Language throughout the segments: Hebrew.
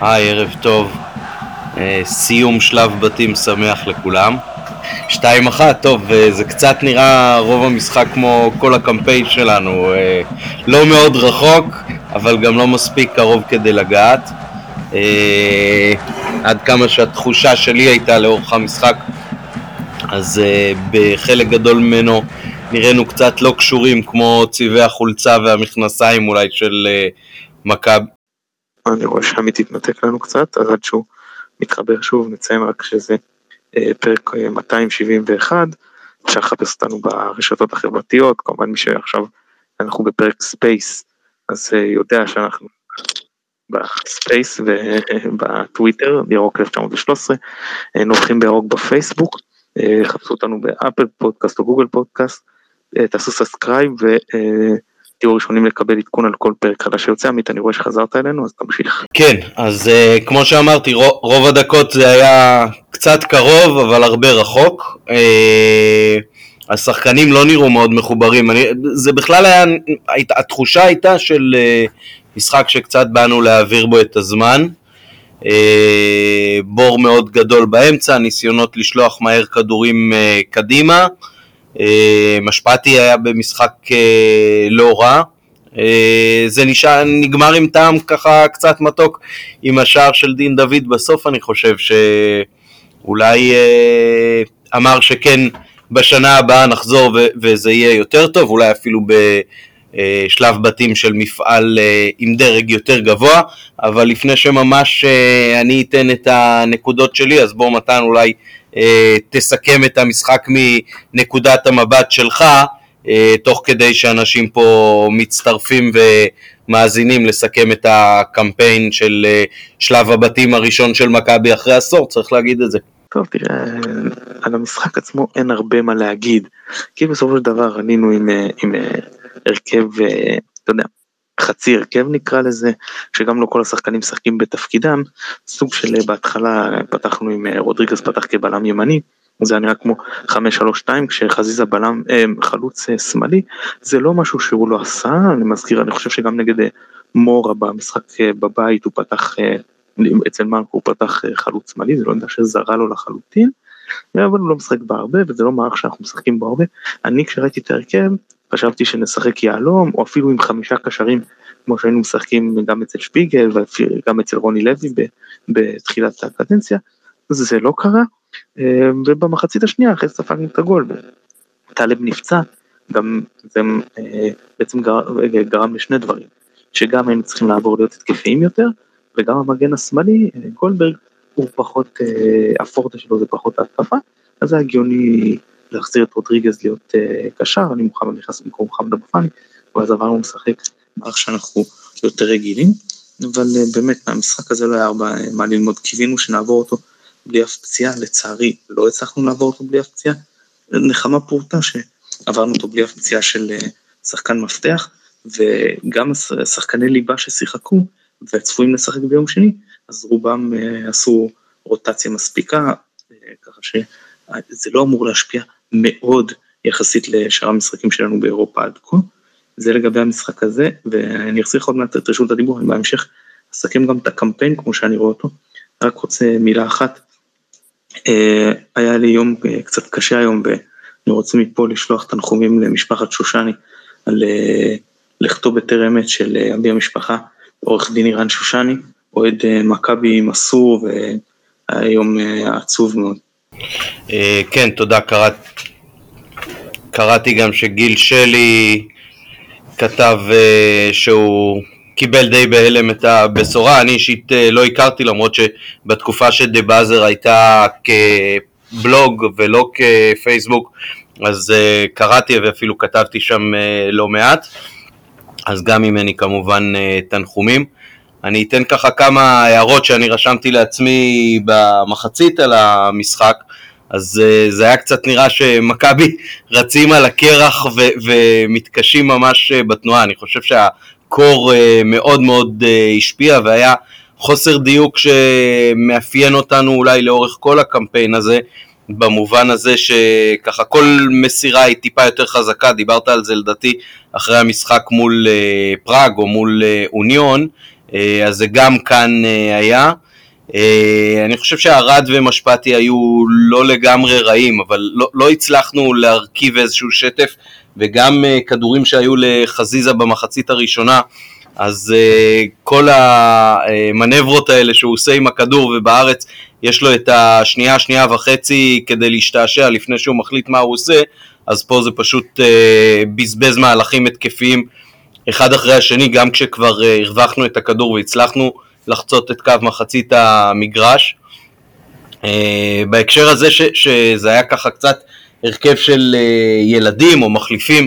היי, ערב טוב. אה, סיום שלב בתים שמח לכולם. שתיים אחת, טוב, אה, זה קצת נראה רוב המשחק כמו כל הקמפיין שלנו. אה, לא מאוד רחוק, אבל גם לא מספיק קרוב כדי לגעת. עד כמה שהתחושה שלי הייתה לאורך המשחק, אז בחלק גדול ממנו נראינו קצת לא קשורים כמו צבעי החולצה והמכנסיים אולי של מכבי. אני רואה שעמית התנתק לנו קצת, אז עד שהוא מתחבר שוב נציין רק שזה אה, פרק 271, אה, אפשר לחפש אותנו ברשתות החברתיות, כמובן מי שעכשיו אנחנו בפרק space, אז אה, יודע שאנחנו ב space ובטוויטר, ירוק 1913, נובחים בירוק בפייסבוק, חפשו אותנו ב Apple Podcast או Google Podcast, תעשו subscribe תהיו ראשונים לקבל עדכון על כל פרק חדש שיוצא. עמית, אני רואה שחזרת אלינו, אז תמשיך. כן, אז אה, כמו שאמרתי, רוב, רוב הדקות זה היה קצת קרוב, אבל הרבה רחוק. אה, השחקנים לא נראו מאוד מחוברים. אני, זה בכלל היה, התחושה הייתה של אה, משחק שקצת באנו להעביר בו את הזמן. אה, בור מאוד גדול באמצע, ניסיונות לשלוח מהר כדורים אה, קדימה. אה, משפטי היה במשחק אה, לא רע. אה, זה נשאר, נגמר עם טעם ככה קצת מתוק עם השער של דין דוד בסוף אני חושב שאולי אמר שכן בשנה הבאה נחזור וזה יהיה יותר טוב, אולי אפילו בשלב בתים של מפעל עם דרג יותר גבוה, אבל לפני שממש אני אתן את הנקודות שלי, אז בוא מתן אולי אה, תסכם את המשחק מנקודת המבט שלך, אה, תוך כדי שאנשים פה מצטרפים ומאזינים לסכם את הקמפיין של אה, שלב הבתים הראשון של מכבי אחרי עשור, צריך להגיד את זה. טוב תראה, על המשחק עצמו אין הרבה מה להגיד, כי בסופו של דבר עלינו עם, עם הרכב, אתה יודע, חצי הרכב נקרא לזה, שגם לא כל השחקנים משחקים בתפקידם, סוג של אה, בהתחלה פתחנו עם אה, רודריגז פתח כבלם ימני, זה היה נראה כמו 5-3-2 כשחזיזה בלם אה, חלוץ שמאלי, זה לא משהו שהוא לא עשה, אני מזכיר, אני חושב שגם נגד מורה במשחק בבית הוא פתח, אצל מרקו הוא פתח חלוץ שמאלי, זה לא יודע שזרה לו לחלוטין, אבל הוא לא משחק בה הרבה וזה לא מערך שאנחנו משחקים בו הרבה, אני כשראיתי את ההרכב חשבתי שנשחק יהלום, או אפילו עם חמישה קשרים, כמו שהיינו משחקים גם אצל שפיגל וגם אצל רוני לוי בתחילת הקדנציה, זה לא קרה, אה, ובמחצית השנייה אחרי ספגנו את הגול, טלב נפצע, גם זה אה, בעצם גרם, גרם לשני דברים, שגם היינו צריכים לעבור להיות התקפיים יותר, וגם המגן השמאלי, אה, גולדברג, הוא פחות, הפורטה שלו זה פחות ההתקפה, אז זה הגיוני להחזיר את רודריגז להיות uh, קשר, אני מוחמד נכנס במקום מוחמד אבו פאני, ואז עברנו לשחק מערך שאנחנו יותר רגילים, אבל uh, באמת מהמשחק הזה לא היה הרבה מה ללמוד, קיווינו שנעבור אותו בלי אף פציעה, לצערי לא הצלחנו לעבור אותו בלי אף פציעה, נחמה פורטה שעברנו אותו בלי אף פציעה של uh, שחקן מפתח, וגם שחקני ליבה ששיחקו וצפויים לשחק ביום שני, אז רובם uh, עשו רוטציה מספיקה, uh, ככה שזה לא אמור להשפיע מאוד יחסית לשאר המשחקים שלנו באירופה עד כה. זה לגבי המשחק הזה, ואני אחזיר לך עוד מעט את רשות הדיבור, אני בהמשך אסכם גם את הקמפיין כמו שאני רואה אותו. רק רוצה מילה אחת, אה, היה לי יום אה, קצת קשה היום, ואני רוצה מפה לשלוח תנחומים למשפחת שושני על אה, לכתו בטרם עת של אבי המשפחה, עורך דין אירן שושני, אוהד מכבי מסור, והיה יום עצוב מאוד. אה, כן, תודה, קראת, קראתי גם שגיל שלי כתב uh, שהוא קיבל די בהלם את הבשורה, אני אישית uh, לא הכרתי למרות שבתקופה שדה באזר הייתה כבלוג ולא כפייסבוק אז קראתי ואפילו כתבתי שם לא מעט אז גם ממני כמובן תנחומים. אני אתן ככה כמה הערות שאני רשמתי לעצמי במחצית על המשחק. אז uh, זה היה קצת נראה שמכבי רצים על הקרח ו- ומתקשים ממש uh, בתנועה, אני חושב שהקור uh, מאוד מאוד השפיע והיה חוסר דיוק שמאפיין אותנו אולי לאורך כל הקמפיין הזה, במובן הזה שככה כל מסירה היא טיפה יותר חזקה, דיברת על זה לדעתי אחרי המשחק מול פראג או מול אוניון, אז זה גם כאן היה. אני חושב שערד ומשפטי היו לא לגמרי רעים, אבל לא, לא הצלחנו להרכיב איזשהו שטף, וגם כדורים שהיו לחזיזה במחצית הראשונה, אז כל המנברות האלה שהוא עושה עם הכדור, ובארץ יש לו את השנייה, שנייה וחצי כדי להשתעשע לפני שהוא מחליט מה הוא עושה, אז פה זה פשוט אה, בזבז מהלכים התקפיים אחד אחרי השני, גם כשכבר אה, הרווחנו את הכדור והצלחנו לחצות את קו מחצית המגרש. אה, בהקשר הזה ש, שזה היה ככה קצת הרכב של אה, ילדים או מחליפים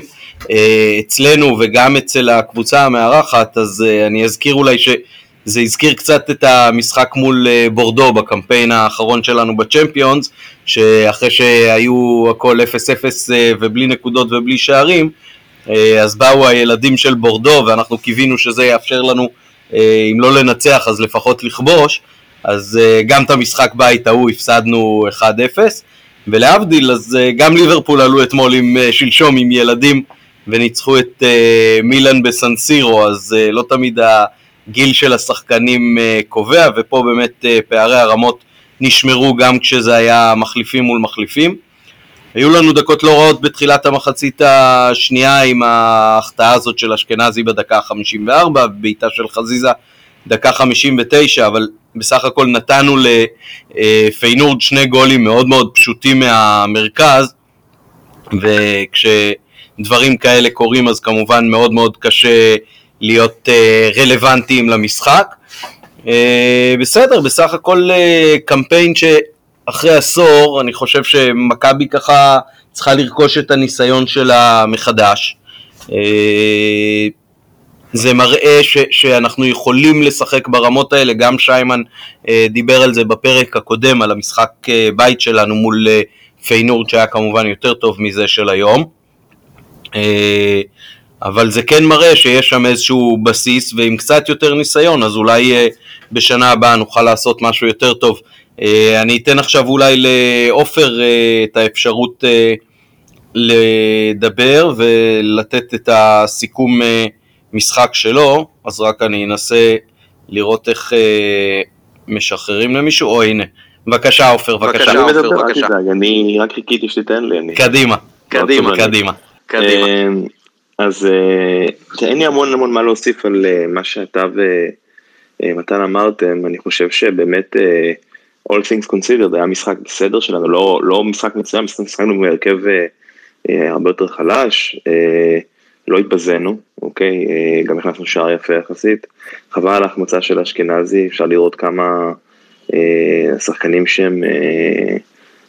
אה, אצלנו וגם אצל הקבוצה המארחת, אז אני אזכיר אולי ש... זה הזכיר קצת את המשחק מול בורדו בקמפיין האחרון שלנו בצ'מפיונס, שאחרי שהיו הכל 0-0 אה, ובלי נקודות ובלי שערים, אז באו הילדים של בורדו ואנחנו קיווינו שזה יאפשר לנו, אם לא לנצח אז לפחות לכבוש, אז גם את המשחק בית ההוא הפסדנו 1-0, ולהבדיל אז גם ליברפול עלו אתמול עם, שלשום עם ילדים וניצחו את מילאן בסנסירו, אז לא תמיד ה... גיל של השחקנים אה, קובע, ופה באמת אה, פערי הרמות נשמרו גם כשזה היה מחליפים מול מחליפים. היו לנו דקות לא רעות בתחילת המחצית השנייה עם ההחטאה הזאת של אשכנזי בדקה ה-54, בעיטה של חזיזה דקה 59, אבל בסך הכל נתנו לפיינורד שני גולים מאוד מאוד פשוטים מהמרכז, וכשדברים כאלה קורים אז כמובן מאוד מאוד קשה להיות uh, רלוונטיים למשחק. Uh, בסדר, בסך הכל uh, קמפיין שאחרי עשור, אני חושב שמכבי ככה צריכה לרכוש את הניסיון שלה מחדש. Uh, זה מראה ש, שאנחנו יכולים לשחק ברמות האלה, גם שיימן uh, דיבר על זה בפרק הקודם, על המשחק uh, בית שלנו מול uh, פיינורד שהיה כמובן יותר טוב מזה של היום. Uh, אבל זה כן מראה שיש שם איזשהו בסיס, ועם קצת יותר ניסיון, אז אולי אה, בשנה הבאה נוכל לעשות משהו יותר טוב. אה, אני אתן עכשיו אולי לעופר אה, את האפשרות לדבר ולתת את הסיכום משחק שלו, אז רק אני אנסה לראות איך משחררים למישהו, או הנה. בבקשה עופר, בבקשה. אל תדאג, אני רק חיכיתי שתיתן לי. קדימה, קדימה, קדימה. אז אה, אין לי המון המון מה להוסיף על אה, מה שאתה ומתן אה, אמרתם, אני חושב שבאמת All Things Considered היה משחק בסדר שלנו, לא, לא משחק מצוין, משחקנו בהרכב הרבה יותר חלש, לא התבזינו, אוקיי? גם הכנסנו שער יפה יחסית. חבל על ההחמצה של אשכנזי, אפשר לראות כמה השחקנים שהם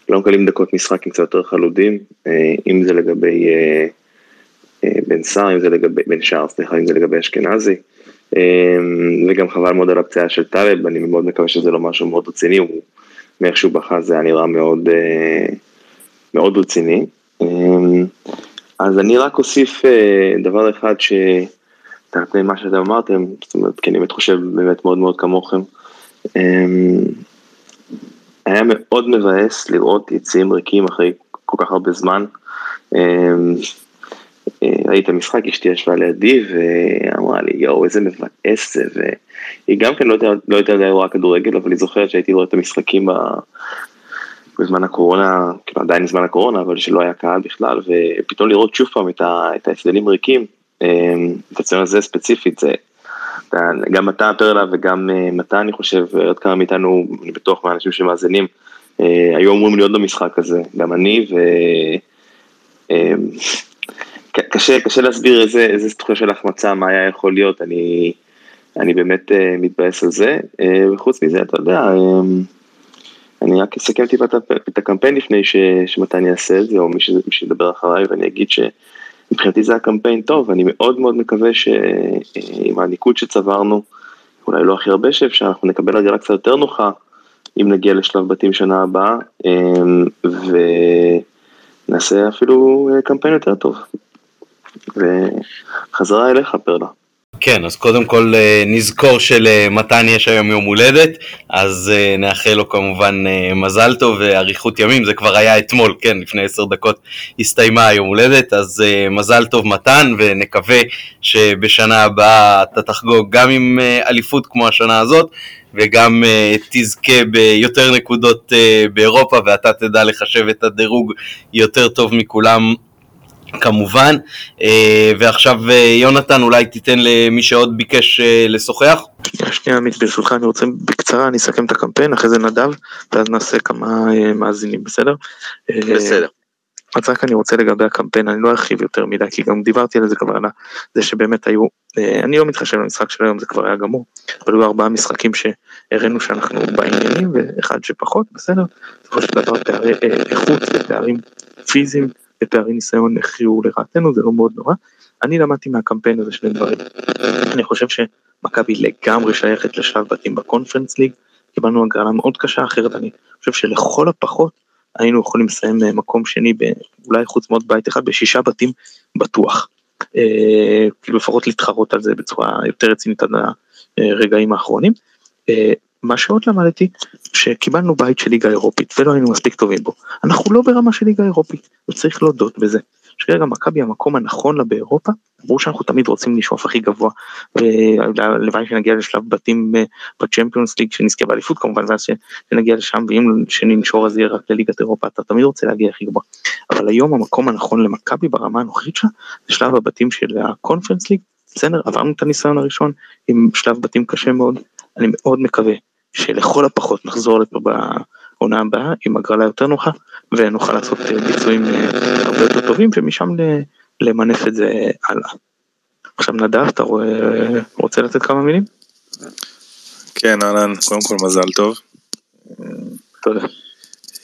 לא מקבלים דקות משחק עם קצת יותר חלודים, אם זה לגבי בן סער, אם זה לגבי, בן שער, סליחה, אם זה לגבי אשכנזי. אמ, וגם חבל מאוד על הפציעה של טלב, אני מאוד מקווה שזה לא משהו מאוד רציני, הוא מאיך שהוא בכה זה היה נראה מאוד, אה, מאוד רציני. אז אני רק אוסיף אה, דבר אחד ש... תחת מה שאתם אמרתם, זאת אומרת, כי אני באמת חושב באמת מאוד מאוד כמוכם. היה מאוד מבאס לראות יציאים ריקים אחרי כל כך הרבה זמן. ראיתי את המשחק, אשתי ישבה לידי ואמרה לי, יואו, איזה מבאס זה, והיא גם כן לא הייתה לא רואה כדורגל, אבל היא זוכרת שהייתי רואה את המשחקים בזמן הקורונה, כאילו עדיין בזמן הקורונה, אבל שלא היה קהל בכלל, ופתאום לראות שוב פעם את ההפסדים ריקים, אמ, את הציון הזה ספציפית, זה, גם אתה פרלה וגם אה, מתה, אני חושב, עוד כמה מאיתנו, אני בטוח מהאנשים שמאזינים, אה, היו אמורים להיות במשחק הזה, גם אני, ו... קשה, קשה להסביר איזה, איזה תחושה של החמצה, מה היה יכול להיות, אני, אני באמת uh, מתבאס על זה, uh, וחוץ מזה, אתה יודע, um, אני רק אסכם טיפה את הקמפיין לפני ש, שמתן יעשה את זה, או מי, ש, מי שידבר אחריי, ואני אגיד שמבחינתי זה הקמפיין טוב, אני מאוד מאוד מקווה שעם הניקוד שצברנו, אולי לא הכי הרבה שאפשר, אנחנו נקבל הגרלה קצת יותר נוחה, אם נגיע לשלב בתים שנה הבאה, ונעשה אפילו קמפיין יותר טוב. וחזרה אליך פרלה. כן, אז קודם כל אה, נזכור שלמתן יש היום יום הולדת, אז אה, נאחל לו כמובן אה, מזל טוב ואריכות ימים, זה כבר היה אתמול, כן, לפני עשר דקות הסתיימה היום הולדת, אז מזל טוב מתן, ונקווה שבשנה הבאה אתה תחגוג גם עם אליפות כמו השנה הזאת, וגם תזכה ביותר נקודות באירופה, ואתה תדע לחשב את הדירוג יותר טוב מכולם כמובן, אה, ועכשיו אה, יונתן אולי תיתן למי שעוד ביקש אה, לשוחח. שנייה, שנייה עמית, ברשותך אני רוצה בקצרה, אני אסכם את הקמפיין, אחרי זה נדב, ואז נעשה כמה מאזינים, בסדר? בסדר. אז רק אני רוצה לגבי הקמפיין, אני לא ארחיב יותר מדי, כי גם דיברתי על זה כבר, על זה שבאמת היו, אני לא מתחשב במשחק של היום, זה כבר היה גמור, אבל היו ארבעה משחקים שהראינו שאנחנו בעניינים, ואחד שפחות, בסדר? בסופו של דבר פערי איכות ופערים פיזיים ופערי ניסיון הכריעו לרעתנו, זה לא מאוד נורא. אני למדתי מהקמפיין הזה שני דברים. אני חושב שמכבי לגמרי שייכת לשלב בתים בקונפרנס ליג, קיבלנו הגרלה מאוד קשה, אחרת אני חושב שלכל הפחות היינו יכולים לסיים אה, מקום שני, אולי חוץ מאוד בית אחד, בשישה בתים בטוח. אה, כאילו לפחות להתחרות על זה בצורה יותר רצינית עד הרגעים האחרונים. אה, מה שעוד למדתי, שקיבלנו בית של ליגה אירופית ולא היינו מספיק טובים בו. אנחנו לא ברמה של ליגה אירופית, וצריך להודות בזה. שכרגע מכבי המקום הנכון לה באירופה, ברור שאנחנו תמיד רוצים לשאוף הכי גבוה, ולוואי שנגיע לשלב בתים בצ'מפיונס ליג שנזכה באליפות כמובן, ואז שנגיע לשם, ואם שננשור אז יהיה רק לליגת אירופה, אתה תמיד רוצה להגיע הכי גבוה. אבל היום המקום הנכון למכבי ברמה הנוכחית שלה, זה שלב הבתים של הקונפרנס ליג, בסדר, עברנו את הניסיון הראשון עם שלב בתים קשה מאוד, אני מאוד מקווה שלכל הפחות נחזור לפה בעונה הבאה עם הגרלה יותר נוחה ונוכל לעשות אה, ביצועים אה, הרבה יותר טובים ומשם למנף את זה הלאה. עכשיו נדב אתה רוצה לתת כמה מילים? כן אהלן קודם כל מזל טוב. תודה.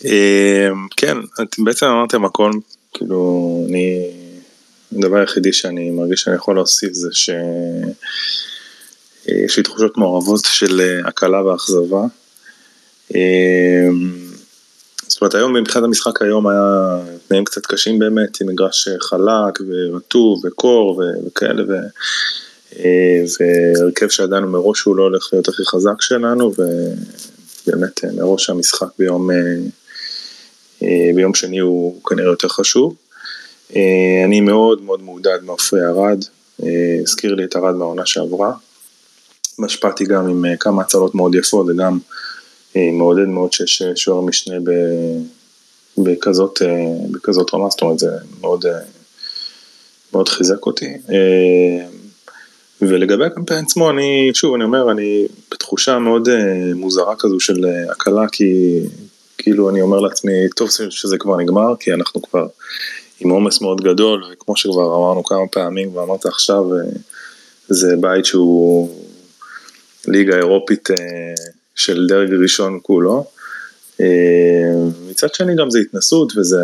אה, כן אתם בעצם אמרתם הכל כאילו אני הדבר היחידי שאני מרגיש שאני יכול להוסיף זה ש... יש לי תחושות מעורבות של אה, הקלה ואכזבה. אה, זאת אומרת היום מבחינת המשחק היום היה תנאים קצת קשים באמת עם מגרש חלק ורטוב וקור וכאלה ו... אה, והרכב שידענו מראש שהוא לא הולך להיות הכי חזק שלנו ובאמת מראש המשחק ביום, ביום שני הוא כנראה יותר חשוב. אני מאוד מאוד מעודד מעופרי ארד, הזכיר לי את ארד מהעונה שעברה, והשפעתי גם עם אה, כמה הצלות מאוד יפות וגם אה, מעודד מאוד שיש אה, שוער משנה בכזאת, בכזאת רמה, זאת אומרת זה מאוד, מאוד חיזק אותי. ולגבי הקמפיין עצמו, אני, שוב, אני אומר, אני בתחושה מאוד מוזרה כזו של הקלה, כי כאילו אני אומר לעצמי, טוב שזה כבר נגמר, כי אנחנו כבר עם עומס מאוד גדול, וכמו שכבר אמרנו כמה פעמים, ואמרת עכשיו, זה בית שהוא ליגה אירופית אה, של דרג ראשון כולו. אה, מצד שני גם זה התנסות וזה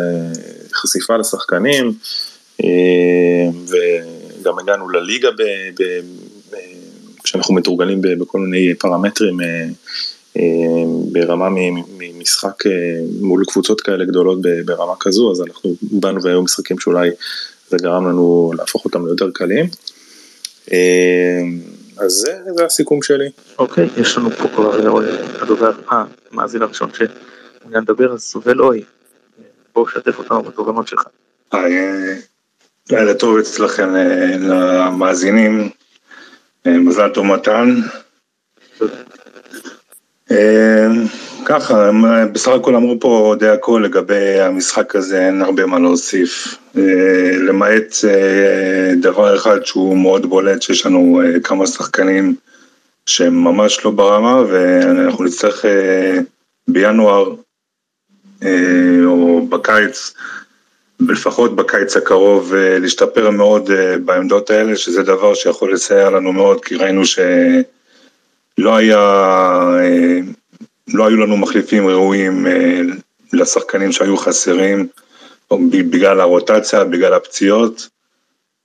חשיפה לשחקנים, אה, וגם הגענו לליגה ב, ב, כשאנחנו מתורגלים בכל מיני פרמטרים ברמה ממשחק מול קבוצות כאלה גדולות ברמה כזו, אז אנחנו באנו והיו משחקים שאולי זה גרם לנו להפוך אותם ליותר קלים. אז זה, זה הסיכום שלי. אוקיי, יש לנו פה כבר אה, הדובר, המאזין הראשון שמעוניין לדבר, אז סובל אוי, בואו שתף אותנו בתובנות שלך. היי, אה, לילה טוב אצלכם אה, למאזינים, מזל טוב מתן. ככה, הם בסך הכל אמרו פה די הכל לגבי המשחק הזה, אין הרבה מה להוסיף. אה, למעט אה, דבר אחד שהוא מאוד בולט, שיש לנו אה, כמה שחקנים שהם ממש לא ברמה, ואנחנו נצטרך בינואר או בקיץ, לפחות בקיץ הקרוב, להשתפר מאוד בעמדות האלה, שזה דבר שיכול לסייע לנו מאוד, כי ראינו שלא היה... לא היו לנו מחליפים ראויים אה, לשחקנים שהיו חסרים, בגלל הרוטציה, בגלל הפציעות.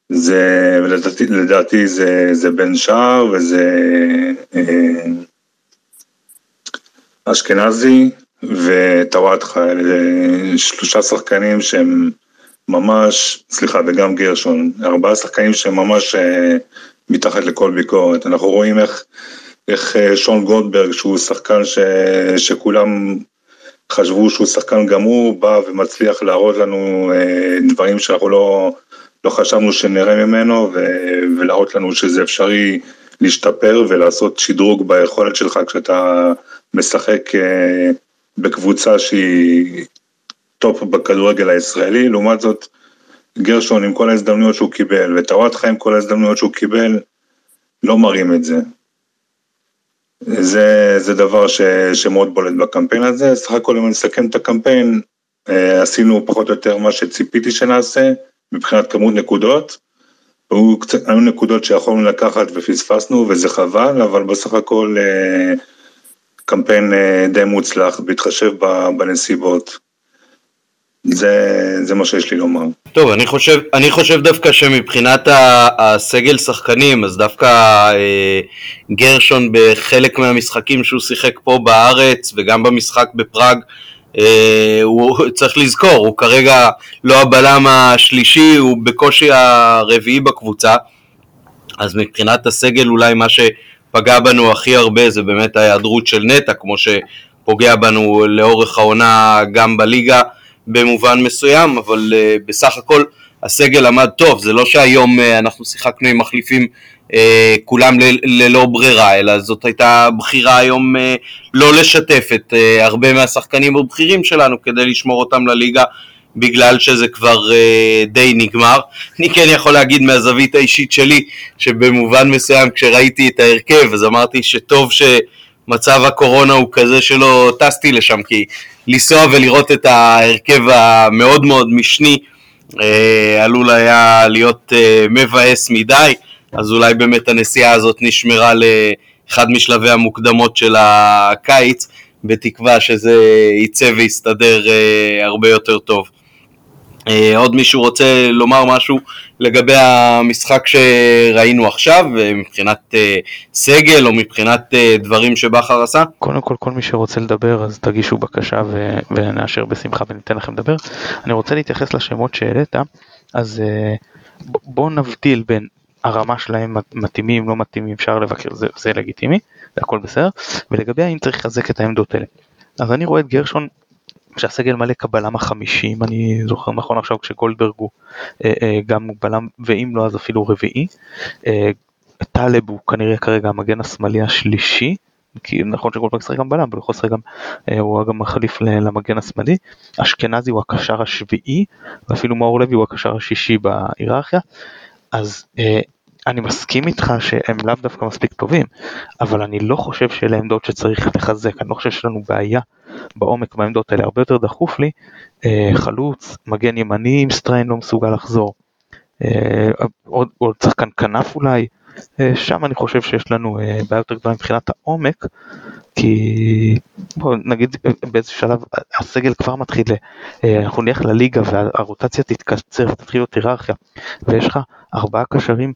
זה, לדעתי, לדעתי זה, זה בן שער וזה אה, אשכנזי וטוואטחה, אלה שלושה שחקנים שהם ממש, סליחה, וגם גרשון, ארבעה שחקנים שהם ממש אה, מתחת לכל ביקורת. אנחנו רואים איך, איך אה, שון גולדברג, שהוא שחקן ש, שכולם חשבו שהוא שחקן גמור, בא ומצליח להראות לנו אה, דברים שאנחנו לא, לא חשבנו שנראה ממנו, ו, ולהראות לנו שזה אפשרי להשתפר ולעשות שדרוג ביכולת שלך כשאתה משחק בקבוצה שהיא טופ בכדורגל הישראלי, לעומת זאת גרשון עם כל ההזדמנויות שהוא קיבל וטוואטחה עם כל ההזדמנויות שהוא קיבל, לא מראים את זה. זה, זה דבר ש, שמאוד בולט בקמפיין הזה, סך הכל אם אני אסכם את הקמפיין, אה, עשינו פחות או יותר מה שציפיתי שנעשה מבחינת כמות נקודות. היו, קצת, היו נקודות שיכולנו לקחת ופספסנו וזה חבל, אבל בסך הכל אה, קמפיין אה, די מוצלח בהתחשב בנסיבות. זה, זה מה שיש לי לומר. טוב, אני חושב, אני חושב דווקא שמבחינת הסגל שחקנים, אז דווקא אה, גרשון בחלק מהמשחקים שהוא שיחק פה בארץ וגם במשחק בפראג, אה, הוא צריך לזכור, הוא כרגע לא הבלם השלישי, הוא בקושי הרביעי בקבוצה, אז מבחינת הסגל אולי מה שפגע בנו הכי הרבה זה באמת ההיעדרות של נטע, כמו שפוגע בנו לאורך העונה גם בליגה. במובן מסוים, אבל uh, בסך הכל הסגל עמד טוב, זה לא שהיום uh, אנחנו שיחקנו עם מחליפים uh, כולם ל- ללא ברירה, אלא זאת הייתה בחירה היום uh, לא לשתף את uh, הרבה מהשחקנים הבכירים שלנו כדי לשמור אותם לליגה בגלל שזה כבר uh, די נגמר. אני כן יכול להגיד מהזווית האישית שלי, שבמובן מסוים כשראיתי את ההרכב אז אמרתי שטוב ש... מצב הקורונה הוא כזה שלא טסתי לשם, כי לנסוע ולראות את ההרכב המאוד מאוד משני אה, עלול היה להיות אה, מבאס מדי, אז אולי באמת הנסיעה הזאת נשמרה לאחד משלבי המוקדמות של הקיץ, בתקווה שזה יצא ויסתדר אה, הרבה יותר טוב. אה, עוד מישהו רוצה לומר משהו לגבי המשחק שראינו עכשיו, אה, מבחינת אה, סגל או מבחינת דברים שבכר עשה? קודם כל, כל מי שרוצה לדבר אז תגישו בקשה ו- ונאשר בשמחה וניתן לכם לדבר. אני רוצה להתייחס לשמות שהעלית, אז בואו נבדיל בין הרמה שלהם מתאימים, לא מתאימים, אפשר לבקר, זה, זה לגיטימי, זה הכל בסדר, ולגבי האם צריך לחזק את העמדות האלה. אז אני רואה את גרשון כשהסגל מלא כבלם החמישי אם אני זוכר נכון עכשיו כשגולדברג הוא אה, אה, גם בלם ואם לא אז אפילו רביעי. אה, טלב הוא כנראה כרגע המגן השמאלי השלישי כי נכון שגולדברג שחק גם בלם אבל הוא יכול לשחק גם הוא גם מחליף למגן השמאלי. אשכנזי הוא הקשר השביעי ואפילו מאור לוי הוא הקשר השישי בהיררכיה. אז אני מסכים איתך שהם לאו דווקא מספיק טובים, אבל אני לא חושב שאלה עמדות שצריך לחזק, אני לא חושב שיש לנו בעיה בעומק בעמדות האלה, הרבה יותר דחוף לי אה, חלוץ, מגן ימני אם סטריין לא מסוגל לחזור, אה, עוד, עוד שחקן כנף אולי, אה, שם אני חושב שיש לנו בעיה יותר גדולה מבחינת העומק, כי בוא נגיד באיזה שלב הסגל כבר מתחיל, אנחנו נלך לליגה והרוטציה תתקצר ותתחיל להיות היררכיה, ויש לך ארבעה קשרים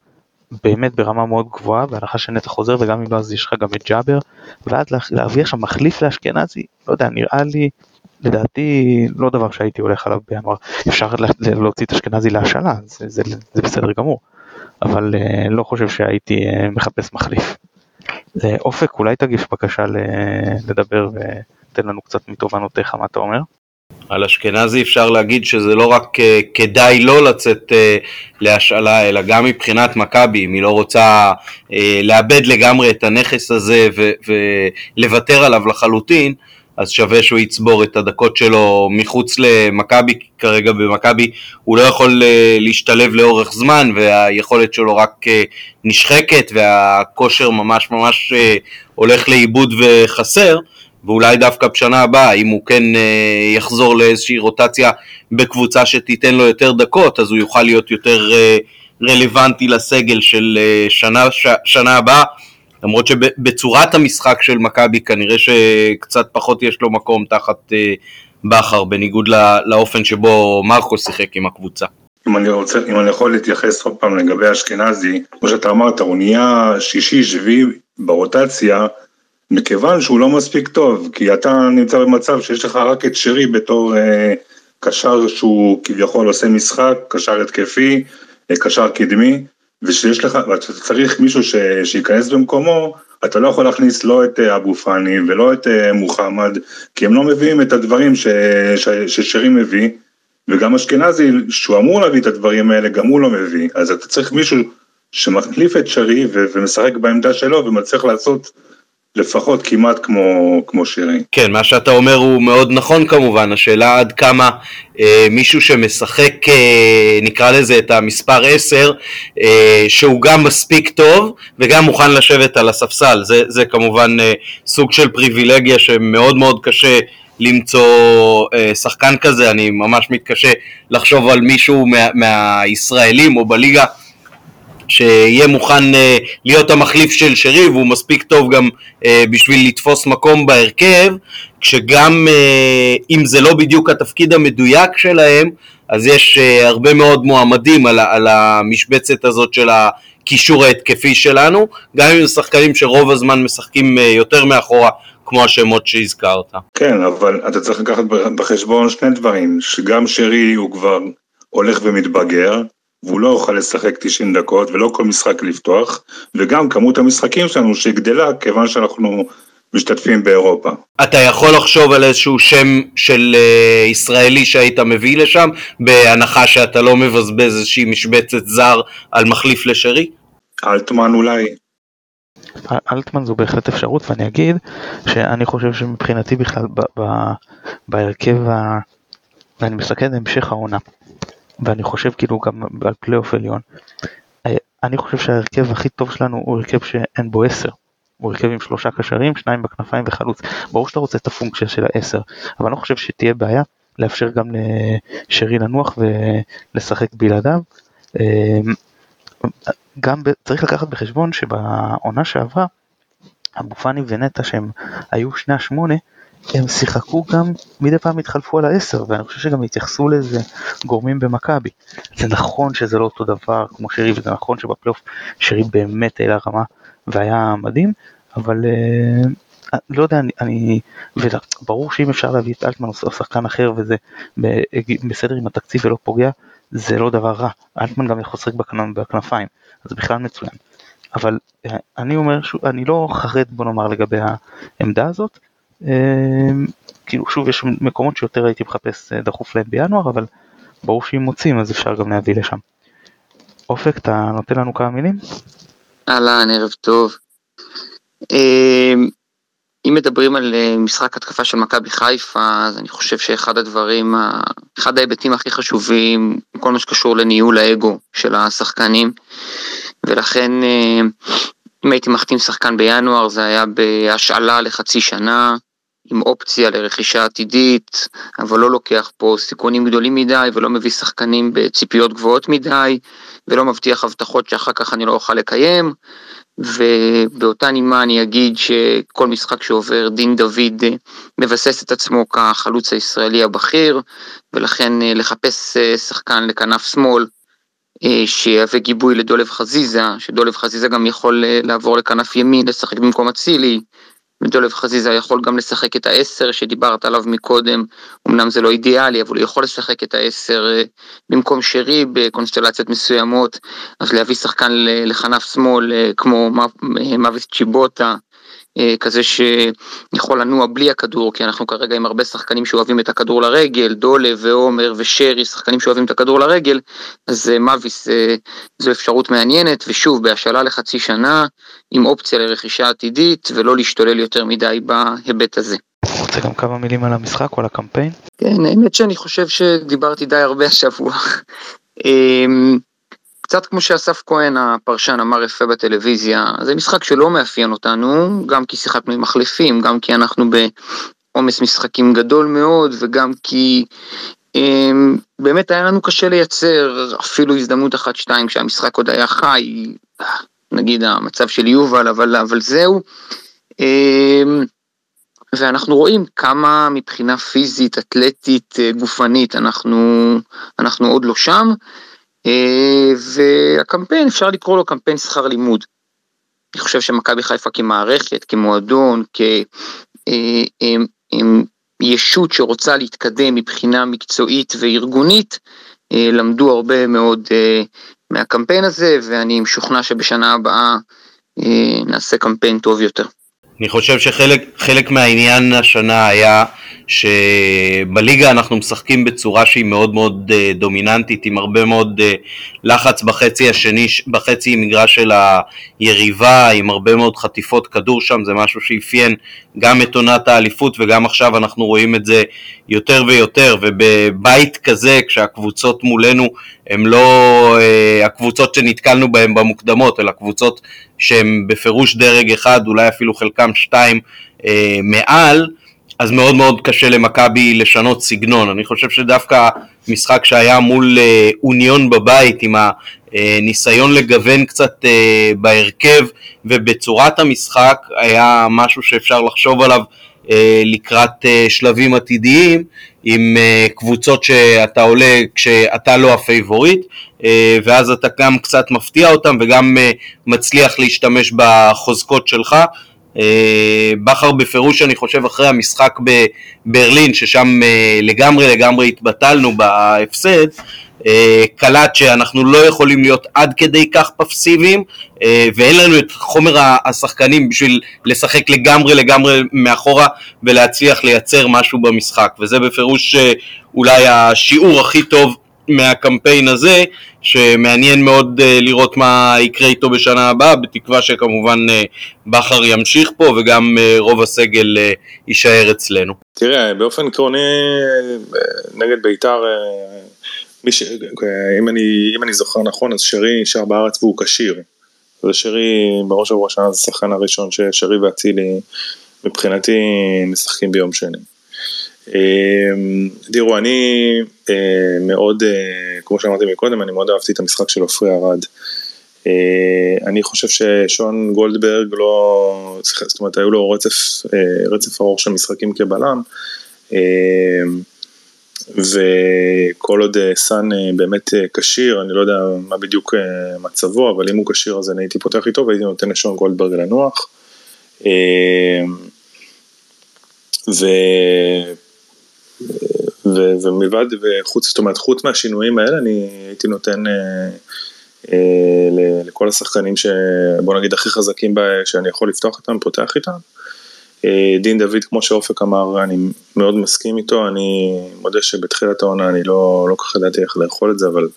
באמת ברמה מאוד גבוהה, בהנחה שנטע חוזר וגם אם לא אז יש לך גם את ג'אבר, ואז להביא עכשיו מחליף לאשכנזי, לא יודע, נראה לי, לדעתי, לא דבר שהייתי הולך עליו בינואר. אפשר להוציא את אשכנזי להשאלה, זה, זה, זה בסדר גמור, אבל uh, לא חושב שהייתי uh, מחפש מחליף. אה, אופק, אולי תגיש בקשה לדבר ותן לנו קצת מתובנותיך, מה אתה אומר? על אשכנזי אפשר להגיד שזה לא רק uh, כדאי לא לצאת uh, להשאלה, אלא גם מבחינת מכבי, אם היא לא רוצה uh, לאבד לגמרי את הנכס הזה ולוותר עליו לחלוטין, אז שווה שהוא יצבור את הדקות שלו מחוץ למכבי, כרגע במכבי הוא לא יכול uh, להשתלב לאורך זמן והיכולת שלו רק uh, נשחקת והכושר ממש ממש uh, הולך לאיבוד וחסר. ואולי דווקא בשנה הבאה, אם הוא כן אה, יחזור לאיזושהי רוטציה בקבוצה שתיתן לו יותר דקות, אז הוא יוכל להיות יותר אה, רלוונטי לסגל של אה, שנה, ש, שנה הבאה. למרות שבצורת המשחק של מכבי כנראה שקצת פחות יש לו מקום תחת אה, בכר, בניגוד לא, לאופן שבו מרקו שיחק עם הקבוצה. אם אני רוצה, אם אני יכול להתייחס עוד פעם לגבי אשכנזי, כמו שאתה אמרת, הוא נהיה שישי, שביעי ברוטציה, מכיוון שהוא לא מספיק טוב, כי אתה נמצא במצב שיש לך רק את שרי בתור אה, קשר שהוא כביכול עושה משחק, קשר התקפי, אה, קשר קדמי, ושיש לך, ואתה צריך מישהו ש, שייכנס במקומו, אתה לא יכול להכניס לא את אה, אבו פאני ולא את אה, מוחמד, כי הם לא מביאים את הדברים ש, ש, ששרי מביא, וגם אשכנזי, שהוא אמור להביא את הדברים האלה, גם הוא לא מביא, אז אתה צריך מישהו שמחליף את שרי ו, ומשחק בעמדה שלו ומצליח לעשות לפחות כמעט כמו, כמו שירי. כן, מה שאתה אומר הוא מאוד נכון כמובן, השאלה עד כמה אה, מישהו שמשחק, אה, נקרא לזה את המספר 10, אה, שהוא גם מספיק טוב וגם מוכן לשבת על הספסל, זה, זה כמובן אה, סוג של פריבילגיה שמאוד מאוד קשה למצוא אה, שחקן כזה, אני ממש מתקשה לחשוב על מישהו מה, מהישראלים או בליגה שיהיה מוכן uh, להיות המחליף של שרי והוא מספיק טוב גם uh, בשביל לתפוס מקום בהרכב כשגם uh, אם זה לא בדיוק התפקיד המדויק שלהם אז יש הרבה מאוד מועמדים על, על המשבצת הזאת של הקישור ההתקפי שלנו גם אם זה שחקנים שרוב הזמן משחקים יותר מאחורה כמו השמות שהזכרת. כן אבל אתה צריך לקחת בחשבון שני דברים שגם שרי הוא כבר הולך ומתבגר והוא לא יוכל לשחק 90 דקות ולא כל משחק לפתוח, וגם כמות המשחקים שלנו שגדלה כיוון שאנחנו משתתפים באירופה. אתה יכול לחשוב על איזשהו שם של uh, ישראלי שהיית מביא לשם, בהנחה שאתה לא מבזבז איזושהי משבצת זר על מחליף לשרי? אלטמן אולי. אלטמן זו בהחלט אפשרות ואני אגיד שאני חושב שמבחינתי בכלל בהרכב ה... ואני מסתכל על המשך העונה ואני חושב כאילו גם על פלייאוף עליון. אה, אני חושב שההרכב הכי טוב שלנו הוא הרכב שאין בו 10. הוא הרכב עם שלושה קשרים, שניים בכנפיים וחלוץ. ברור שאתה רוצה את הפונקציה של העשר, אבל אני לא חושב שתהיה בעיה לאפשר גם לשרי לנוח ולשחק בלעדיו. אה, גם צריך לקחת בחשבון שבעונה שעברה, אבו פאני ונטע שהם היו שני השמונה, הם שיחקו גם, מדי פעם התחלפו על העשר, ואני חושב שגם התייחסו לזה גורמים במכבי. זה נכון שזה לא אותו דבר כמו שרי, וזה נכון שבפלייאוף שרי באמת העלה רמה והיה מדהים, אבל אה, לא יודע, אני, אני וברור שאם אפשר להביא את אלטמן או שחקן אחר וזה בסדר עם התקציב ולא פוגע, זה לא דבר רע. אלטמן גם יכול לשחק בכנפיים, אז בכלל מצוין. אבל אה, אני אומר, אני לא חרד בוא נאמר לגבי העמדה הזאת, כאילו שוב יש מקומות שיותר הייתי מחפש אה, דחוף להם בינואר אבל ברור שאם מוצאים אז אפשר גם להביא לשם. אופק אתה נותן לנו כמה מילים? אהלן ערב טוב. אמ, אם מדברים על אה, משחק התקפה של מכבי חיפה אז אני חושב שאחד הדברים, אחד ההיבטים הכי חשובים כל מה שקשור לניהול האגו של השחקנים ולכן אה, אם הייתי מחתים שחקן בינואר זה היה בהשאלה לחצי שנה עם אופציה לרכישה עתידית, אבל לא לוקח פה סיכונים גדולים מדי ולא מביא שחקנים בציפיות גבוהות מדי ולא מבטיח הבטחות שאחר כך אני לא אוכל לקיים. ובאותה נימה אני אגיד שכל משחק שעובר דין דוד מבסס את עצמו כחלוץ הישראלי הבכיר ולכן אה, לחפש אה, שחקן לכנף שמאל אה, שיהווה גיבוי לדולב חזיזה, שדולב חזיזה גם יכול לעבור לכנף ימין לשחק במקום אצילי, ודולב חזיזה יכול גם לשחק את העשר שדיברת עליו מקודם, אמנם זה לא אידיאלי, אבל הוא יכול לשחק את העשר אה, במקום שרי בקונסטלציות מסוימות, אז להביא שחקן לכנף שמאל אה, כמו מוות צ'יבוטה, אה, כזה שיכול לנוע בלי הכדור, כי אנחנו כרגע עם הרבה שחקנים שאוהבים את הכדור לרגל, דולה ועומר ושרי, שחקנים שאוהבים את הכדור לרגל, אז אה, מאביס אה, זו אפשרות מעניינת, ושוב, בהשאלה לחצי שנה, עם אופציה לרכישה עתידית, ולא להשתולל יותר מדי בהיבט הזה. רוצה גם כמה מילים על המשחק או על הקמפיין? כן, האמת שאני חושב שדיברתי די הרבה השבוע. אמ, קצת כמו שאסף כהן הפרשן אמר יפה בטלוויזיה, זה משחק שלא מאפיין אותנו, גם כי שיחקנו עם מחליפים, גם כי אנחנו בעומס משחקים גדול מאוד, וגם כי um, באמת היה לנו קשה לייצר אפילו הזדמנות אחת-שתיים כשהמשחק עוד היה חי, נגיד המצב של יובל, אבל, אבל זהו. Um, ואנחנו רואים כמה מבחינה פיזית, אתלטית, גופנית, אנחנו, אנחנו עוד לא שם. אה, והקמפיין אפשר לקרוא לו קמפיין שכר לימוד. אני חושב שמכבי חיפה כמערכת, כמועדון, כישות אה, שרוצה להתקדם מבחינה מקצועית וארגונית, אה, למדו הרבה מאוד מהקמפיין הזה, ואני משוכנע שבשנה הבאה אה, נעשה קמפיין טוב יותר. אני חושב שחלק מהעניין השנה היה שבליגה אנחנו משחקים בצורה שהיא מאוד מאוד אה, דומיננטית עם הרבה מאוד אה, לחץ בחצי השני, בחצי מגרש של היריבה עם הרבה מאוד חטיפות כדור שם זה משהו שאפיין גם את עונת האליפות וגם עכשיו אנחנו רואים את זה יותר ויותר ובבית כזה כשהקבוצות מולנו הם לא אה, הקבוצות שנתקלנו בהן במוקדמות אלא קבוצות שהן בפירוש דרג אחד אולי אפילו חלקם שתיים מעל אז מאוד מאוד קשה למכבי לשנות סגנון. אני חושב שדווקא משחק שהיה מול אה, אוניון בבית עם הניסיון לגוון קצת אה, בהרכב ובצורת המשחק היה משהו שאפשר לחשוב עליו אה, לקראת שלבים עתידיים עם קבוצות שאתה עולה כשאתה לא הפייבוריט ואז אתה גם קצת מפתיע אותם וגם מצליח להשתמש בחוזקות שלך אה, בכר בפירוש אני חושב אחרי המשחק בברלין ששם אה, לגמרי לגמרי התבטלנו בהפסד אה, קלט שאנחנו לא יכולים להיות עד כדי כך פסיביים ואין לנו את חומר השחקנים בשביל לשחק לגמרי לגמרי מאחורה ולהצליח לייצר משהו במשחק. וזה בפירוש אולי השיעור הכי טוב מהקמפיין הזה, שמעניין מאוד uh, לראות מה יקרה איתו בשנה הבאה, בתקווה שכמובן uh, בכר ימשיך פה וגם uh, רוב הסגל יישאר אצלנו. תראה, באופן עקרוני נגד בית"ר, ש... אם, אני, אם אני זוכר נכון, אז שרי נשאר בארץ והוא כשיר. ושרי בראש ובראשונה זה השחקן הראשון ששרי ואצילי מבחינתי משחקים ביום שני. אמ, תראו, אני אה, מאוד, אה, כמו שאמרתי מקודם, אני מאוד אהבתי את המשחק של עופרי ארד. אה, אני חושב ששון גולדברג לא, זאת אומרת, היו לו רצף, רצף ארוך של משחקים כבלם, וכל עוד סאן באמת כשיר, אני לא יודע מה בדיוק מצבו, אבל אם הוא כשיר אז אני הייתי פותח איתו והייתי נותן לשון גולדברג לנוח. ו... ומלבד, וחוץ, זאת אומרת, חוץ מהשינויים האלה, אני הייתי נותן אה, אה, לכל השחקנים שבוא נגיד הכי חזקים שאני יכול לפתוח איתם, פותח איתם. אה, דין דוד, כמו שאופק אמר, אני מאוד מסכים איתו, אני מודה שבתחילת העונה אני לא, לא כל כך ידעתי איך לאכול את זה, אבל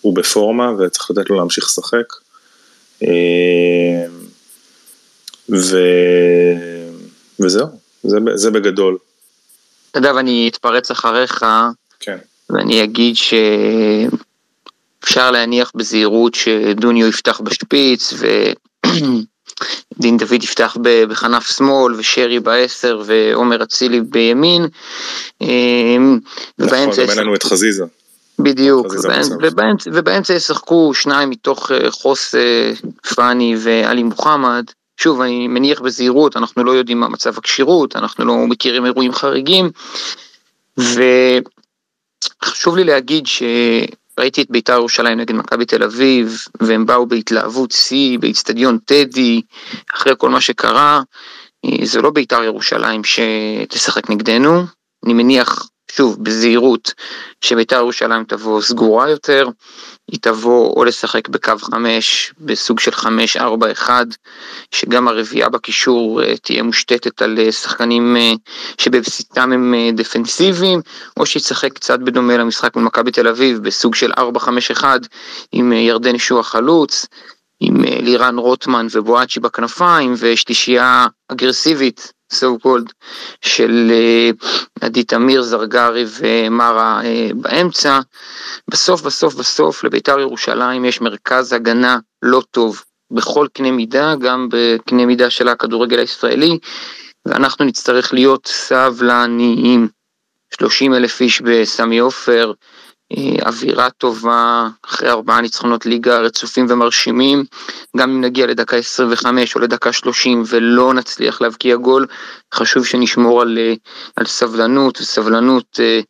הוא בפורמה וצריך לתת לו להמשיך לשחק. ו... וזהו, זה, זה בגדול. אתה יודע, ואני אתפרץ אחריך, כן. ואני אגיד שאפשר להניח בזהירות שדוניו יפתח בשפיץ, ודין דוד יפתח בכנף שמאל, ושרי בעשר, ועומר אצילי בימין. אמ, נכון, גם אין לנו את חזיזה. בדיוק, ובאמצע, ובאמצע ישחקו שניים מתוך אה, חוס אה, פאני ואלי מוחמד, שוב, אני מניח בזהירות, אנחנו לא יודעים מה מצב הכשירות, אנחנו לא מכירים אירועים חריגים, וחשוב לי להגיד שראיתי את בית"ר ירושלים נגד מכבי תל אביב, והם באו בהתלהבות שיא, באיצטדיון טדי, אחרי כל מה שקרה, זה לא בית"ר ירושלים שתשחק נגדנו, אני מניח שוב, בזהירות, שבית"ר ירושלים תבוא סגורה יותר, היא תבוא או לשחק בקו 5 בסוג של 5-4-1, שגם הרביעייה בקישור אה, תהיה מושתתת על אה, שחקנים אה, שבבסיסם הם דפנסיביים, או שהיא תשחק קצת בדומה למשחק מול מכבי תל אביב בסוג של 4-5-1 עם ירדן ישוע חלוץ. עם לירן רוטמן ובואצ'י בכנפיים ושלישייה אגרסיבית so called של אה, עדי תמיר, זרגרי ומרה אה, באמצע. בסוף בסוף בסוף לבית"ר ירושלים יש מרכז הגנה לא טוב בכל קנה מידה, גם בקנה מידה של הכדורגל הישראלי, ואנחנו נצטרך להיות סבלניים. 30 אלף איש בסמי עופר, אווירה טובה, אחרי ארבעה ניצחונות ליגה רצופים ומרשימים, גם אם נגיע לדקה 25 או לדקה 30 ולא נצליח להבקיע גול, חשוב שנשמור על, אה, על סבלנות, וסבלנות, אה,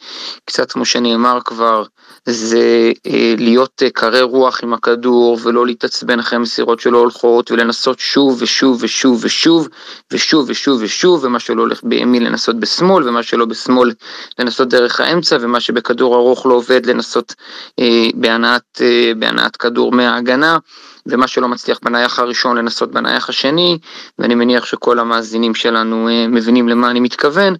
קצת כמו שנאמר כבר, זה להיות קרי רוח עם הכדור ולא להתעצבן אחרי המסירות שלא הולכות ולנסות שוב ושוב ושוב ושוב ושוב ושוב ושוב ומה שלא הולך בימין לנסות בשמאל ומה שלא בשמאל לנסות דרך האמצע ומה שבכדור ארוך לא עובד לנסות אה, בהנעת, אה, בהנעת כדור מההגנה, ומה שלא מצליח בנייח הראשון לנסות בנייח השני, ואני מניח שכל המאזינים שלנו אה, מבינים למה אני מתכוון.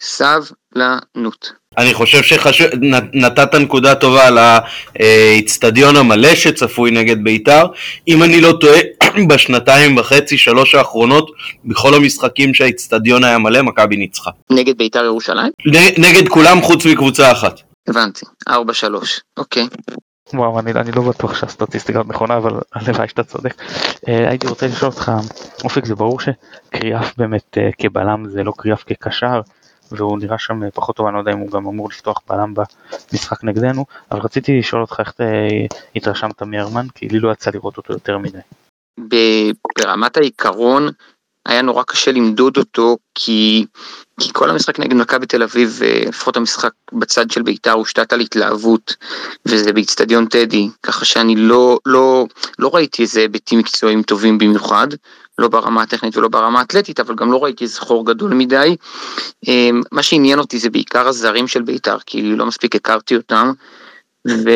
סבלנות. אני חושב שנתת נקודה טובה על האיצטדיון המלא שצפוי נגד בית"ר. אם אני לא טועה, בשנתיים וחצי, שלוש האחרונות, בכל המשחקים שהאיצטדיון היה מלא, מכבי ניצחה. נגד בית"ר ירושלים? נגד כולם חוץ מקבוצה אחת. הבנתי, 4-3, אוקיי. וואו, אני, אני לא בטוח שהסטטיסטיקה נכונה, אבל הלוואי שאתה צודק. Uh, הייתי רוצה לשאול אותך, אופק, זה ברור שקריאף באמת uh, כבלם זה לא קריאף כקשר, והוא נראה שם פחות טוב, אני לא יודע אם הוא גם אמור לפתוח בלם במשחק נגדנו, אבל רציתי לשאול אותך איך התרשמת מהרמן, כי לי לא יצא לראות אותו יותר מדי. ברמת העיקרון היה נורא קשה למדוד אותו כי, כי כל המשחק נגד מכבי תל אביב, אה, לפחות המשחק בצד של בית"ר הושתת על התלהבות וזה באיצטדיון טדי, ככה שאני לא, לא, לא ראיתי איזה היבטים מקצועיים טובים במיוחד, לא ברמה הטכנית ולא ברמה האתלטית, אבל גם לא ראיתי איזה חור גדול מדי. אה, מה שעניין אותי זה בעיקר הזרים של בית"ר, כי לא מספיק הכרתי אותם, ו...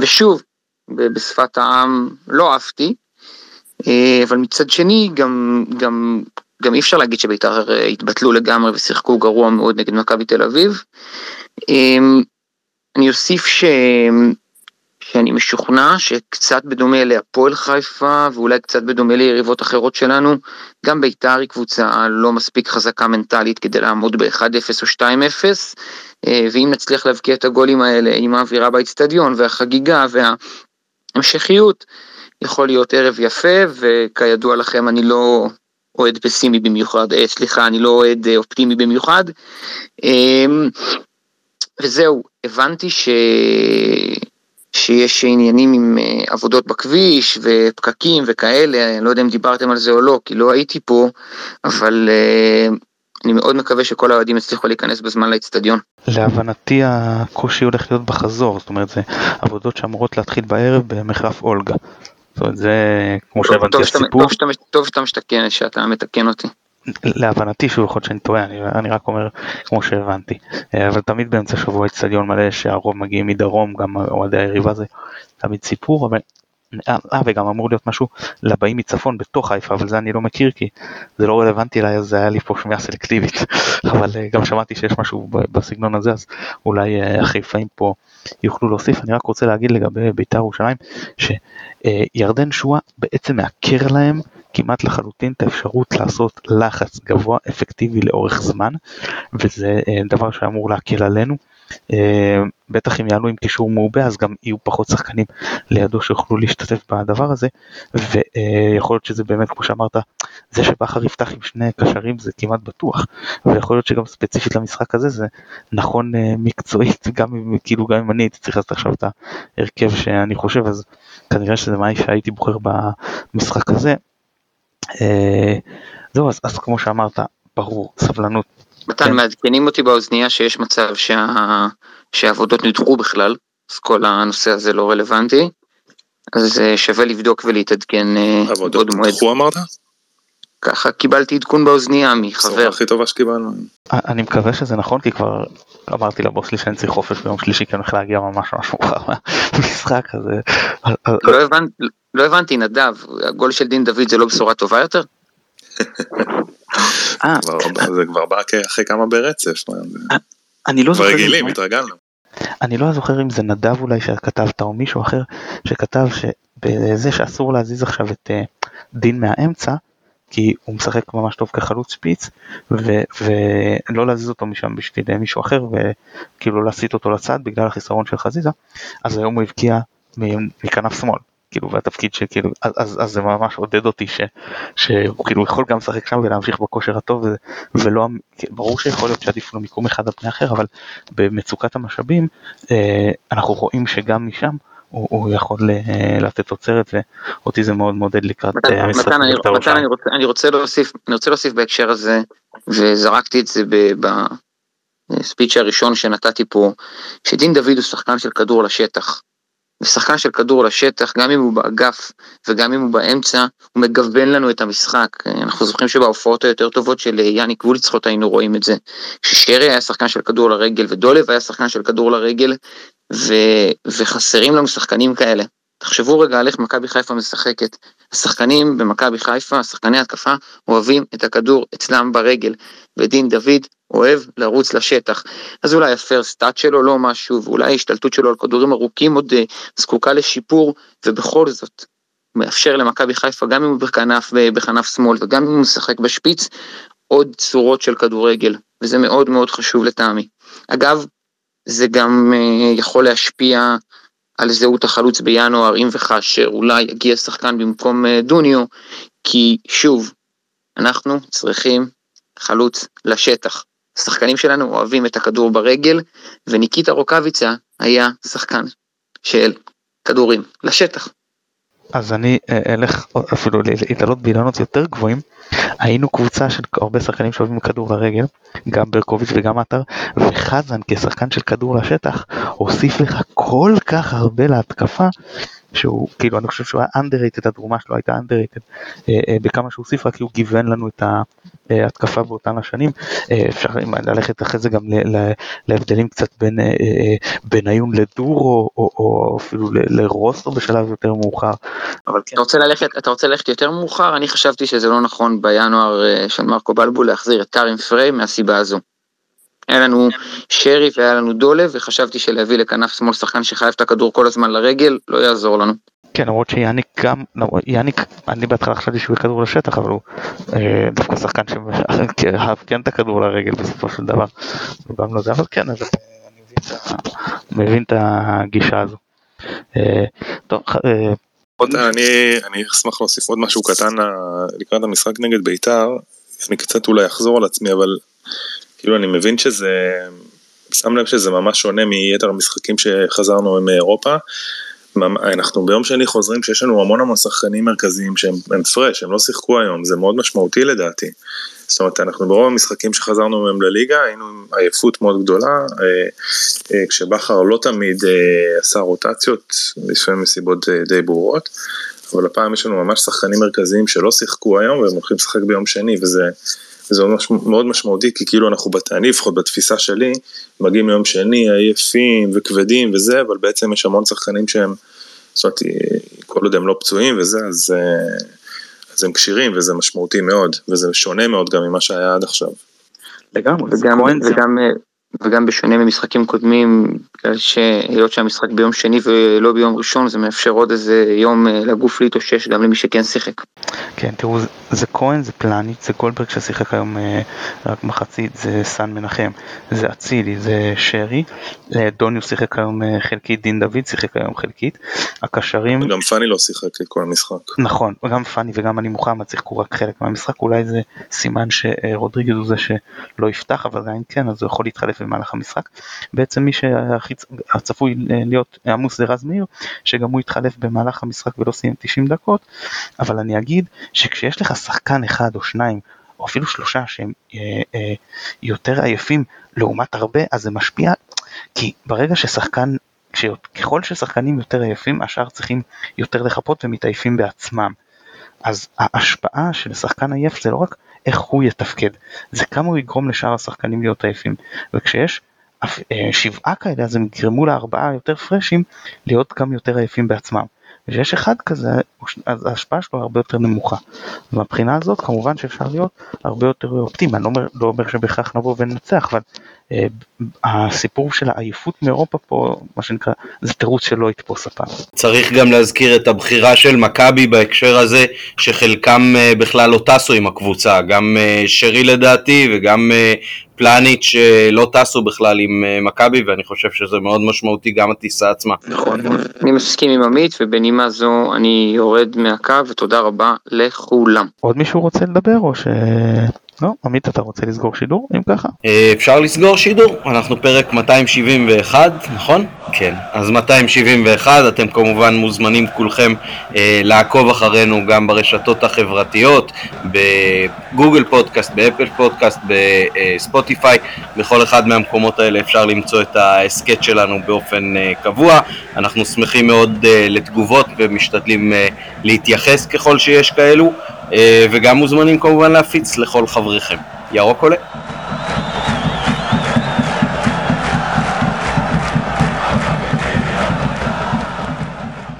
ושוב, בשפת העם לא עפתי, אה, אבל מצד שני גם, גם, גם אי אפשר להגיד שבית"ר התבטלו לגמרי ושיחקו גרוע מאוד נגד מכבי תל אביב. אה, אני אוסיף ש... שאני משוכנע שקצת בדומה להפועל חיפה ואולי קצת בדומה ליריבות אחרות שלנו, גם בית"ר היא קבוצה לא מספיק חזקה מנטלית כדי לעמוד ב-1-0 או 2-0, אה, ואם נצליח להבקיע את הגולים האלה עם האווירה באצטדיון והחגיגה וההמשכיות, יכול להיות ערב יפה, וכידוע לכם אני לא אוהד פסימי במיוחד, אה, סליחה, אני לא אוהד אה, אופטימי במיוחד. אה, וזהו, הבנתי ש... שיש עניינים עם אה, עבודות בכביש ופקקים וכאלה, אני לא יודע אם דיברתם על זה או לא, כי לא הייתי פה, אבל אה, אני מאוד מקווה שכל האוהדים יצליחו להיכנס בזמן לאצטדיון. להבנתי הקושי הולך להיות בחזור, זאת אומרת זה עבודות שאמורות להתחיל בערב במחלף אולגה. זאת אומרת, זה כמו שהבנתי הסיפור. טוב שאתה מתקן אותי. להבנתי שוב יכול להיות שאני טועה אני, אני רק אומר כמו שהבנתי. אה, אבל תמיד באמצע שבוע אצטדיון מלא שהרוב מגיעים מדרום גם אוהדי היריבה זה תמיד סיפור אבל אה, אה וגם אמור להיות משהו לבאים מצפון בתוך חיפה אבל זה אני לא מכיר כי זה לא רלוונטי אליי אז זה היה לי פה שמיעה סלקטיבית. אבל אה, גם שמעתי שיש משהו בסגנון הזה אז אולי החיפאים פה יוכלו להוסיף. אני רק רוצה להגיד לגבי בית"ר ירושלים שירדן שואה בעצם מעקר להם כמעט לחלוטין את האפשרות לעשות לחץ גבוה אפקטיבי לאורך זמן וזה אה, דבר שאמור להקל עלינו. אה, בטח אם יעלו עם קישור מעובה אז גם יהיו פחות שחקנים לידו שיוכלו להשתתף בדבר הזה. ויכול להיות שזה באמת כמו שאמרת זה שבכר יפתח עם שני קשרים זה כמעט בטוח. ויכול להיות שגם ספציפית למשחק הזה זה נכון אה, מקצועית גם אם כאילו גם אם אני הייתי צריך לעשות עכשיו את ההרכב שאני חושב אז כנראה שזה מה שהייתי בוחר במשחק הזה. אה, זהו, אז, אז כמו שאמרת, ברור, סבלנות. מתן, כן. מעדכנים אותי באוזנייה שיש מצב שה... שהעבודות נדחו בכלל, אז כל הנושא הזה לא רלוונטי, אז אה, שווה לבדוק ולהתעדכן אה, עבודות נדחו אמרת? ככה קיבלתי עדכון באוזנייה מחבר. הכי טובה שקיבלנו. אני מקווה שזה נכון כי כבר אמרתי לבוס שלי שאני צריך חופש ביום שלישי כי אני הולך להגיע ממש ממש מאוחר מהמשחק הזה. לא, לא הבנתי נדב, הגול של דין דוד זה לא בשורה טובה יותר? אה, זה כבר בא אחרי כמה ברצף. אני לא זוכר. כבר רגילים, התרגלנו. אני לא זוכר אם זה נדב אולי שכתבת או מישהו אחר שכתב שבזה שאסור להזיז עכשיו את אה, דין מהאמצע כי הוא משחק ממש טוב כחלוץ שפיץ ולא להזיז אותו משם בשביל מישהו אחר וכאילו להסיט אותו לצד בגלל החיסרון של חזיזה אז היום הוא הבקיע מכנף שמאל כאילו והתפקיד שכאילו אז, אז, אז זה ממש עודד אותי ש, שהוא כאילו יכול גם לשחק שם ולהמשיך בכושר הטוב ולא ברור שיכול להיות שעדיף לו מיקום אחד על פני אחר אבל במצוקת המשאבים אה, אנחנו רואים שגם משם הוא, הוא יכול אה, לתת תוצרת ואותי זה מאוד מעודד לקראת אה, המשחק. מתן, אני, מתן אני, רוצה, אני רוצה להוסיף אני רוצה להוסיף בהקשר הזה וזרקתי את זה בספיץ' הראשון שנתתי פה שדין דוד הוא שחקן של כדור לשטח. ושחקן של כדור לשטח, גם אם הוא באגף וגם אם הוא באמצע, הוא מגוון לנו את המשחק. אנחנו זוכרים שבהופעות היותר טובות של יאניק וולצחוט היינו רואים את זה. כששרי היה שחקן של כדור לרגל ודולב היה שחקן של כדור לרגל, ו... וחסרים לנו שחקנים כאלה. תחשבו רגע על איך מכבי חיפה משחקת. השחקנים במכבי חיפה, שחקני התקפה, אוהבים את הכדור אצלם ברגל, ודין דוד אוהב לרוץ לשטח. אז אולי הפרסט טאט שלו לא משהו, ואולי ההשתלטות שלו על כדורים ארוכים עוד uh, זקוקה לשיפור, ובכל זאת, מאפשר למכבי חיפה, גם אם הוא בכנף, בכנף שמאל וגם אם הוא משחק בשפיץ, עוד צורות של כדורגל, וזה מאוד מאוד חשוב לטעמי. אגב, זה גם uh, יכול להשפיע על זהות החלוץ בינואר, אם וכאשר אולי יגיע שחקן במקום uh, דוניו, כי שוב, אנחנו צריכים חלוץ לשטח. השחקנים שלנו אוהבים את הכדור ברגל, וניקיטה רוקאביצה היה שחקן של כדורים לשטח. אז אני אה, אלך אפילו להתעלות באילנות יותר גבוהים. היינו קבוצה של הרבה שחקנים שאוהבים כדור לרגל, גם ברקוביץ' וגם עטר, וחזן כשחקן של כדור לשטח הוסיף לך כל כך הרבה להתקפה, שהוא כאילו אני חושב שהוא היה underrated, התרומה שלו הייתה underrated אה, אה, בכמה שהוא הוסיף רק כי הוא גיוון לנו את ההתקפה באותן השנים. אה, אפשר ללכת אחרי זה גם להבדלים קצת בין בניון לדורו או, או אפילו לרוסו בשלב יותר מאוחר. אבל כן. אתה רוצה ללכת, אתה רוצה ללכת יותר מאוחר? אני חשבתי שזה לא נכון בינואר של מרקו בלבול להחזיר את טארים פריי מהסיבה הזו. היה לנו שרי והיה לנו דולב וחשבתי שלהביא לכנף שמאל שחקן שחייב את הכדור כל הזמן לרגל לא יעזור לנו. כן למרות שיאניק גם, לא, יאניק, אני בהתחלה חשבתי שהוא כדור לשטח אבל הוא אה, דווקא שחקן שאהב כן את הכדור לרגל בסופו של דבר. הוא גם לא זה אבל כן אז אני מבין את הגישה הזו. אה, טוב, אה, אני, אני אשמח להוסיף עוד משהו קטן לקראת המשחק נגד בית"ר, אני קצת אולי אחזור על עצמי אבל כאילו אני מבין שזה, שם לב שזה ממש שונה מיתר המשחקים שחזרנו מאירופה. אנחנו ביום שני חוזרים שיש לנו המון המון שחקנים מרכזיים שהם פרש, הם לא שיחקו היום, זה מאוד משמעותי לדעתי. זאת אומרת, אנחנו ברוב המשחקים שחזרנו מהם לליגה היינו עם עייפות מאוד גדולה, אה, אה, כשבכר לא תמיד אה, עשה רוטציות, לפעמים מסיבות די ברורות, אבל הפעם יש לנו ממש שחקנים מרכזיים שלא שיחקו היום והם הולכים לשחק ביום שני וזה וזה מאוד משמעותי, כי כאילו אנחנו, אני לפחות בתפיסה שלי, מגיעים מיום שני עייפים וכבדים וזה, אבל בעצם יש המון שחקנים שהם, זאת אומרת, כל עוד הם לא פצועים וזה, אז, אז הם כשירים וזה משמעותי מאוד, וזה שונה מאוד גם ממה שהיה עד עכשיו. לגמרי, וגם, וגם, וגם בשונה ממשחקים קודמים, בגלל שהיות שהמשחק ביום שני ולא ביום ראשון, זה מאפשר עוד איזה יום אה, לגוף להתאושש גם למי שכן שיחק. כן, תראו, זה כהן, זה פלניץ', זה גולדברג ששיחק היום אה, רק מחצית, זה סן מנחם, זה אצילי, זה שרי, אה, דוניו שיחק היום חלקית, דין דוד שיחק היום חלקית, הקשרים... גם פאני לא שיחק את כל המשחק. נכון, גם פאני וגם אני מוחמד שיחקו רק חלק מהמשחק, אולי זה סימן שרודריגז הוא זה שלא יפתח, אבל עדיין כן, אז הוא יכול להתחלף במהלך המשחק. בעצם מי שהצפוי להיות עמוס זה רז מאיר, שגם הוא יתחלף במהלך המשחק ולא סיים 90 דקות, אבל אני אגיד שכשיש לך שחקן אחד או שניים, או אפילו שלושה שהם אה, אה, יותר עייפים לעומת הרבה, אז זה משפיע, כי ברגע ששחקן, ככל ששחקנים יותר עייפים, השאר צריכים יותר לחפות ומתעייפים בעצמם. אז ההשפעה של שחקן עייף זה לא רק איך הוא יתפקד, זה כמה הוא יגרום לשאר השחקנים להיות עייפים. וכשיש אה, שבעה כאלה אז הם יגרמו לארבעה יותר פרשים להיות גם יותר עייפים בעצמם. וכשיש אחד כזה אז ההשפעה שלו הרבה יותר נמוכה. ומבחינה הזאת כמובן שאפשר להיות הרבה יותר אופטימי, אני לא אומר, לא אומר שבהכרח נבוא וננצח, אבל הסיפור של העייפות מאירופה פה, מה שנקרא, זה תירוץ שלא יתפוס הפעם. צריך גם להזכיר את הבחירה של מכבי בהקשר הזה, שחלקם אה, בכלל לא טסו עם הקבוצה, גם אה, שרי לדעתי וגם אה, פלניץ' שלא טסו בכלל עם אה, מכבי ואני חושב שזה מאוד משמעותי גם הטיסה עצמה. נכון, אני מסכים עם עמית ובנימה זו אני יורד מהקו ותודה רבה לכולם. עוד מישהו רוצה לדבר או ש... לא, עמית אתה רוצה לסגור שידור אם ככה? אה, אפשר לסגור שידור, אנחנו פרק 271 נכון? כן, אז 271, אתם כמובן מוזמנים כולכם אה, לעקוב אחרינו גם ברשתות החברתיות, בגוגל פודקאסט, באפל פודקאסט, בספוטיפיי, בכל אחד מהמקומות האלה אפשר למצוא את ההסכת שלנו באופן אה, קבוע. אנחנו שמחים מאוד אה, לתגובות ומשתדלים אה, להתייחס ככל שיש כאלו, אה, וגם מוזמנים כמובן להפיץ לכל חבריכם. ירוק עולה.